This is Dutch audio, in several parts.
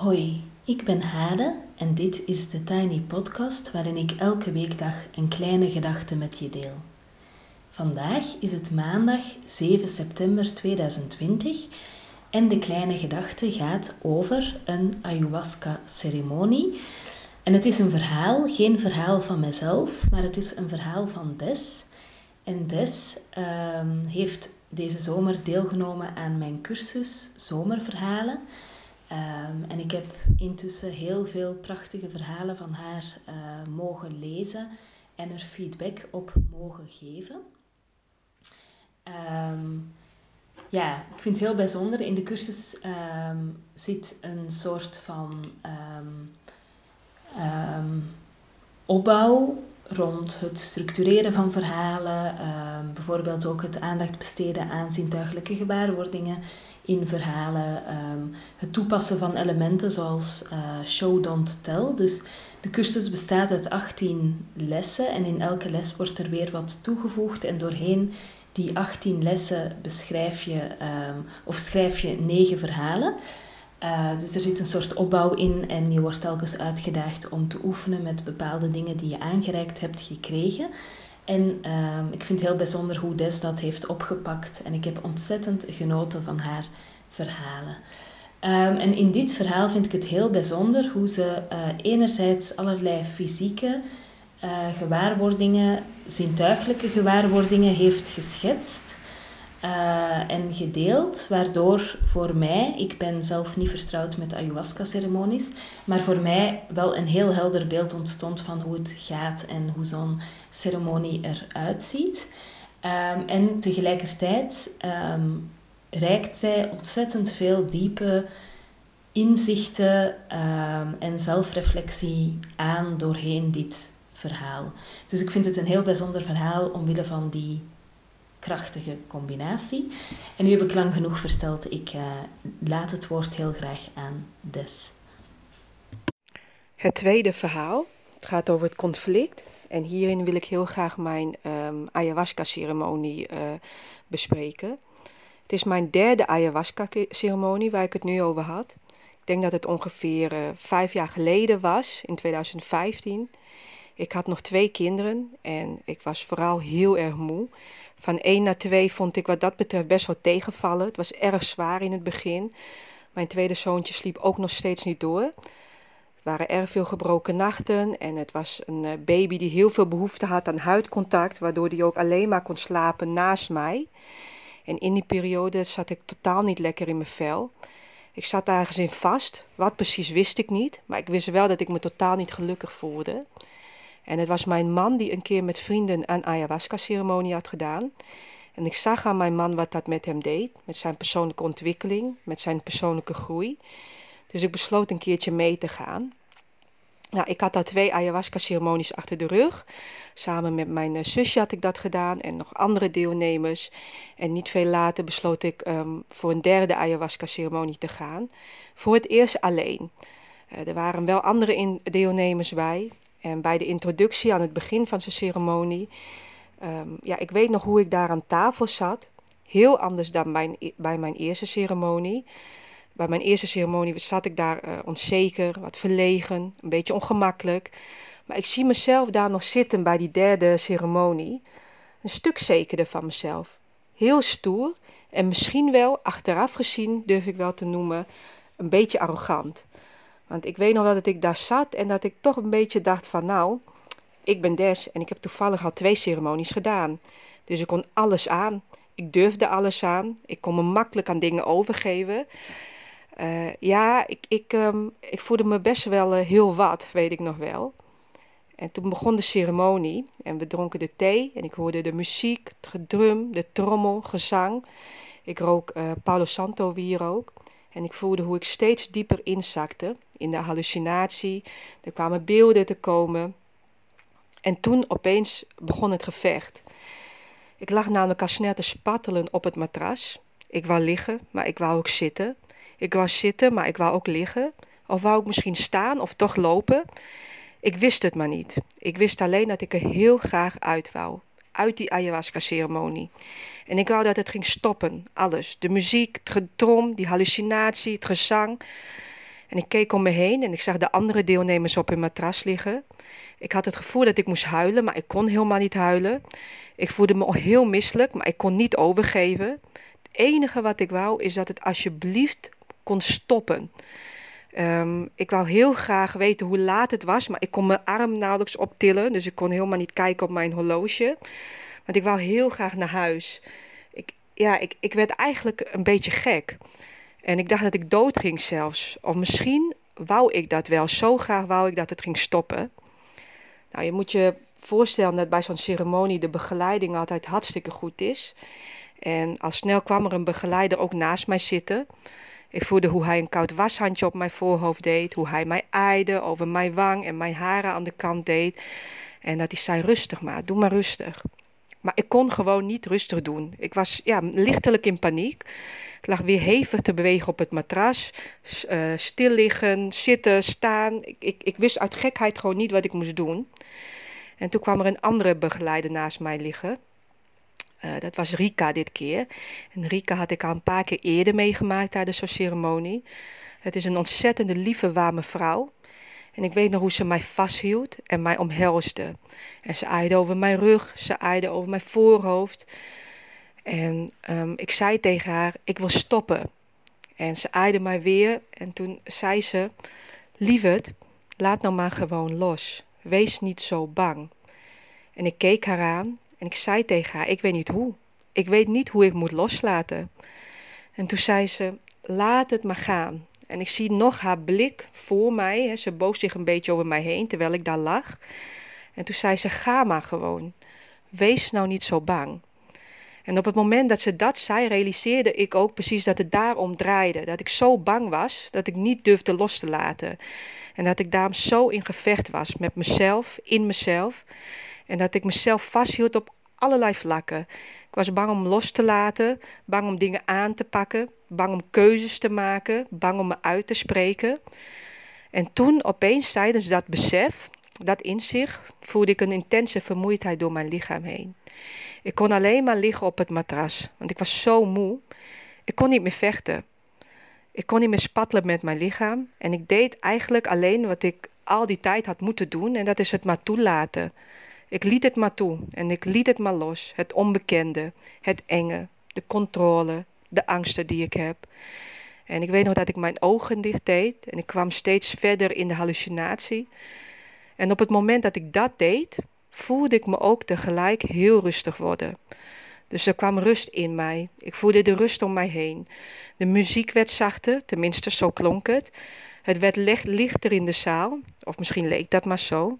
Hoi, ik ben Hade en dit is de Tiny Podcast waarin ik elke weekdag een kleine gedachte met je deel. Vandaag is het maandag 7 september 2020 en de kleine gedachte gaat over een ayahuasca-ceremonie. En het is een verhaal, geen verhaal van mezelf, maar het is een verhaal van Des. En Des ehm, heeft deze zomer deelgenomen aan mijn cursus Zomerverhalen. Ehm, en ik heb intussen heel veel prachtige verhalen van haar uh, mogen lezen en er feedback op mogen geven. Um, ja, ik vind het heel bijzonder. In de cursus um, zit een soort van opbouw rond het structureren van verhalen, bijvoorbeeld ook het aandacht besteden aan zintuigelijke gewaarwordingen in verhalen, ehm, het toepassen van elementen zoals uh, show, don't tell. Dus de cursus bestaat uit 18 lessen en in elke les wordt er weer wat toegevoegd en doorheen die 18 lessen beschrijf je ehm, of schrijf je 9 verhalen. Uh, dus er zit een soort opbouw in en je wordt telkens uitgedaagd om te oefenen met bepaalde dingen die je aangereikt hebt gekregen. En ehm, ik vind het heel bijzonder hoe Des dat heeft opgepakt. En ik heb ontzettend genoten van haar verhalen. Ehm, en in dit verhaal vind ik het heel bijzonder hoe ze uh, enerzijds allerlei fysieke uh, gewaarwordingen, zintuiglijke gewaarwordingen heeft geschetst. Uh, en gedeeld, waardoor voor mij, ik ben zelf niet vertrouwd met ayahuasca-ceremonies, maar voor mij wel een heel helder beeld ontstond van hoe het gaat en hoe zo'n ceremonie eruit ziet. Um, en tegelijkertijd um, reikt zij ontzettend veel diepe inzichten um, en zelfreflectie aan doorheen dit verhaal. Dus ik vind het een heel bijzonder verhaal omwille van die krachtige combinatie. En nu heb ik lang genoeg verteld. Ik uh, laat het woord heel graag aan Des. Het tweede verhaal het gaat over het conflict. En hierin wil ik heel graag mijn um, ayahuasca-ceremonie uh, bespreken. Het is mijn derde ayahuasca-ceremonie waar ik het nu over had. Ik denk dat het ongeveer uh, vijf jaar geleden was, in 2015. Ik had nog twee kinderen en ik was vooral heel erg moe. Van één naar twee vond ik wat dat betreft best wel tegenvallen. Het was erg zwaar in het begin. Mijn tweede zoontje sliep ook nog steeds niet door. Het waren erg veel gebroken nachten en het was een eh, baby die heel veel behoefte had aan huidcontact, waardoor hij ook alleen maar kon slapen naast mij. En in die periode zat ik totaal niet lekker in mijn vel. Ik zat ergens in vast. Wat precies wist ik niet, maar ik wist wel dat ik me totaal niet gelukkig voelde. En het was mijn man die een keer met vrienden een ayahuasca-ceremonie had gedaan. En ik zag aan mijn man wat dat met hem deed, met zijn persoonlijke ontwikkeling, met zijn persoonlijke groei. Dus ik besloot een keertje mee te gaan. Nou, ik had al twee ayahuasca-ceremonies achter de rug. Samen met mijn uh, zusje had ik dat gedaan en nog andere deelnemers. En niet veel later besloot ik um, voor een derde ayahuasca-ceremonie te gaan. Voor het eerst alleen. Uh, er waren wel andere in deelnemers bij. En bij de introductie aan het begin van zijn ceremonie, um, ja, ik weet nog hoe ik daar aan tafel zat. Heel anders dan bij, bij mijn eerste ceremonie. Bij mijn eerste ceremonie zat ik daar uh, onzeker, wat verlegen, een beetje ongemakkelijk. Maar ik zie mezelf daar nog zitten bij die derde ceremonie. Een stuk zekerder van mezelf. Heel stoer en misschien wel, achteraf gezien, durf ik wel te noemen, een beetje arrogant. Want ik weet nog wel dat ik daar zat en dat ik toch een beetje dacht van nou, ik ben Des en ik heb toevallig al twee ceremonies gedaan. Dus ik kon alles aan. Ik durfde alles aan. Ik kon me makkelijk aan dingen overgeven. Uh, ja, ik, ik, um, ik voelde me best wel uh, heel wat, weet ik nog wel. En toen begon de ceremonie en we dronken de thee en ik hoorde de muziek, het gedrum, de trommel, gezang. Ik rook uh, Palo Santo wierook en ik voelde hoe ik steeds dieper inzakte in de hallucinatie. Er kwamen beelden te komen. En toen opeens begon het gevecht. Ik lag namelijk al snel te spattelen op het matras. Ik wou liggen, maar ik wou ook zitten. Ik wou zitten, maar ik wou ook liggen. Of wou ik misschien staan of toch lopen? Ik wist het maar niet. Ik wist alleen dat ik er heel graag uit wou. Uit die ayahuasca-ceremonie. En ik wou dat het ging stoppen, alles. De muziek, het gedrom, die hallucinatie, het gezang. En ik keek om me heen en ik zag de andere deelnemers op hun matras liggen. Ik had het gevoel dat ik moest huilen, maar ik kon helemaal niet huilen. Ik voelde me heel misselijk, maar ik kon niet overgeven. Het enige wat ik wou is dat het alsjeblieft kon stoppen. Ehm, ik wou heel graag weten hoe laat het was, maar ik kon mijn arm nauwelijks optillen. Dus ik kon helemaal niet kijken op mijn horloge. Want ik wou heel graag naar huis. Ik, ja, ik, ik werd eigenlijk een beetje gek. En ik dacht dat ik dood ging zelfs. Of misschien wou ik dat wel. Zo graag wou ik dat het ging stoppen. Nou, je moet je voorstellen dat bij zo'n ceremonie de begeleiding altijd hartstikke goed is. En al snel kwam er een begeleider ook naast mij zitten. Ik voelde hoe hij een koud washandje op mijn voorhoofd deed, hoe hij mij aaide over mijn wang en mijn haren aan de kant deed. En dat hij zei: Rustig maar, doe maar rustig. Maar ik kon gewoon niet rustig doen. Ik was ja, lichtelijk in paniek. Ik lag weer hevig te bewegen op het matras. Uh, stil liggen, zitten, staan. Ik, ik, ik wist uit gekheid gewoon niet wat ik moest doen. En toen kwam er een andere begeleider naast mij liggen. Uh, dat was Rika dit keer. En Rika had ik al een paar keer eerder meegemaakt tijdens zo'n ceremonie. Het is een ontzettende lieve, warme vrouw. En ik weet nog hoe ze mij vasthield en mij omhelsde. En ze aaide over mijn rug, ze aaide over mijn voorhoofd. En um, ik zei tegen haar, ik wil stoppen. En ze aaide mij weer en toen zei ze, lieverd, laat nou maar gewoon los. Wees niet zo bang. En ik keek haar aan en ik zei tegen haar, ik weet niet hoe. Ik weet niet hoe ik moet loslaten. En toen zei ze, laat het maar gaan. En ik zie nog haar blik voor mij. Hè. Ze boog zich een beetje over mij heen terwijl ik daar lag. En toen zei ze, ga maar gewoon. Wees nou niet zo bang. En op het moment dat ze dat zei, realiseerde ik ook precies dat het daarom draaide. Dat ik zo bang was dat ik niet durfde los te laten. En dat ik daarom zo in gevecht was met mezelf, in mezelf. En dat ik mezelf vasthield op allerlei vlakken. Ik was bang om los te laten, bang om dingen aan te pakken, bang om keuzes te maken, bang om me uit te spreken. En toen opeens tijdens dat besef, dat inzicht, voelde ik een intense vermoeidheid door mijn lichaam heen. Ik kon alleen maar liggen op het matras, want ik was zo moe. Ik kon niet meer vechten. Ik kon niet meer spattelen met mijn lichaam. En ik deed eigenlijk alleen wat ik al die tijd had moeten doen, en dat is het maar toelaten. Ik liet het maar toe en ik liet het maar los. Het onbekende, het enge, de controle, de angsten die ik heb. En ik weet nog dat ik mijn ogen dicht deed en ik kwam steeds verder in de hallucinatie. En op het moment dat ik dat deed, voelde ik me ook tegelijk heel rustig worden. Dus er kwam rust in mij. Ik voelde de rust om mij heen. De muziek werd zachter, tenminste zo klonk het. Het werd lichter in de zaal, of misschien leek dat maar zo.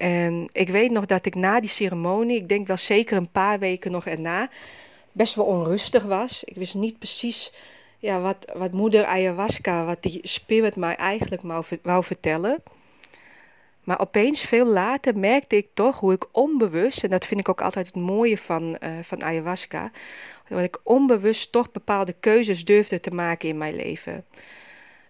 En ik weet nog dat ik na die ceremonie, ik denk wel zeker een paar weken nog erna, best wel onrustig was. Ik wist niet precies ja, wat, wat moeder ayahuasca, wat die spirit mij eigenlijk wou, wou vertellen. Maar opeens, veel later, merkte ik toch hoe ik onbewust, en dat vind ik ook altijd het mooie van, uh, van ayahuasca, dat ik onbewust toch bepaalde keuzes durfde te maken in mijn leven.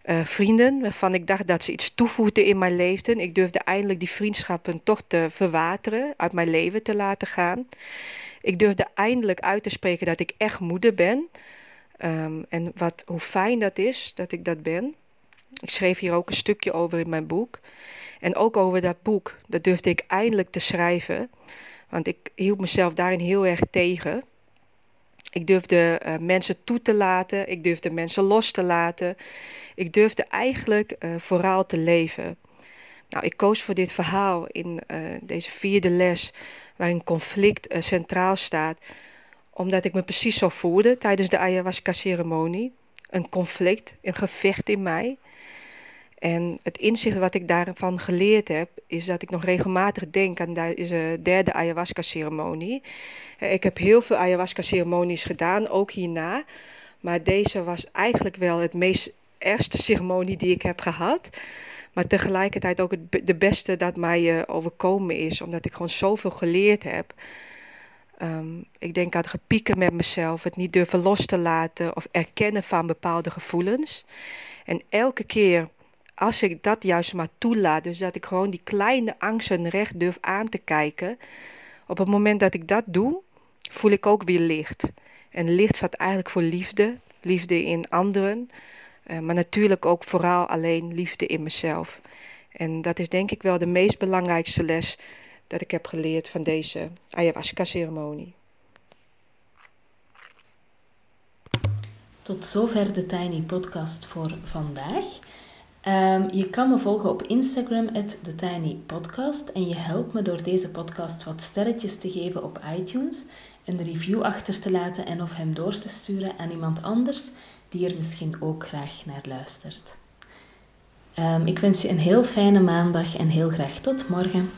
Uh, vrienden waarvan ik dacht dat ze iets toevoegden in mijn leven. Ik durfde eindelijk die vriendschappen toch te verwateren, uit mijn leven te laten gaan. Ik durfde eindelijk uit te spreken dat ik echt moeder ben. Um, en wat, hoe fijn dat is dat ik dat ben. Ik schreef hier ook een stukje over in mijn boek. En ook over dat boek, dat durfde ik eindelijk te schrijven. Want ik hield mezelf daarin heel erg tegen. Ik durfde uh, mensen toe te laten, ik durfde mensen los te laten. Ik durfde eigenlijk uh, vooral te leven. Nou, ik koos voor dit verhaal in uh, deze vierde les, waarin conflict centraal staat, omdat ik me precies zo voelde tijdens de ayahuasca-ceremonie. Een conflict, een gevecht in mij. En het inzicht wat ik daarvan geleerd heb, is dat ik nog regelmatig denk aan deze derde ayahuasca-ceremonie. Eh, ik heb heel veel ayahuasca-ceremonies gedaan, ook hierna. Maar deze was eigenlijk wel het meest ergste ceremonie die ik heb gehad. Maar tegelijkertijd ook het, de beste dat mij uh, overkomen is, omdat ik gewoon zoveel geleerd heb. Um, ik denk aan het gepieken met mezelf, het niet durven los te laten of erkennen van bepaalde gevoelens. En elke keer als ik dat juist maar toelaat, dus dat ik gewoon die kleine angsten recht durf aan te kijken, op het moment dat ik dat doe, voel ik ook weer licht. En licht staat eigenlijk voor liefde, liefde in anderen, Uh, maar natuurlijk ook vooral alleen liefde in mezelf. En dat is denk ik wel de meest belangrijkste les dat ik heb geleerd van deze ayahuasca-ceremonie. Tot zover de Tiny Podcast voor vandaag. Um, je kan me volgen op Instagram, TheTinyPodcast. En je helpt me door deze podcast wat sterretjes te geven op iTunes, een review achter te laten en of hem door te sturen aan iemand anders die er misschien ook graag naar luistert. Um, ik wens je een heel fijne maandag en heel graag tot morgen.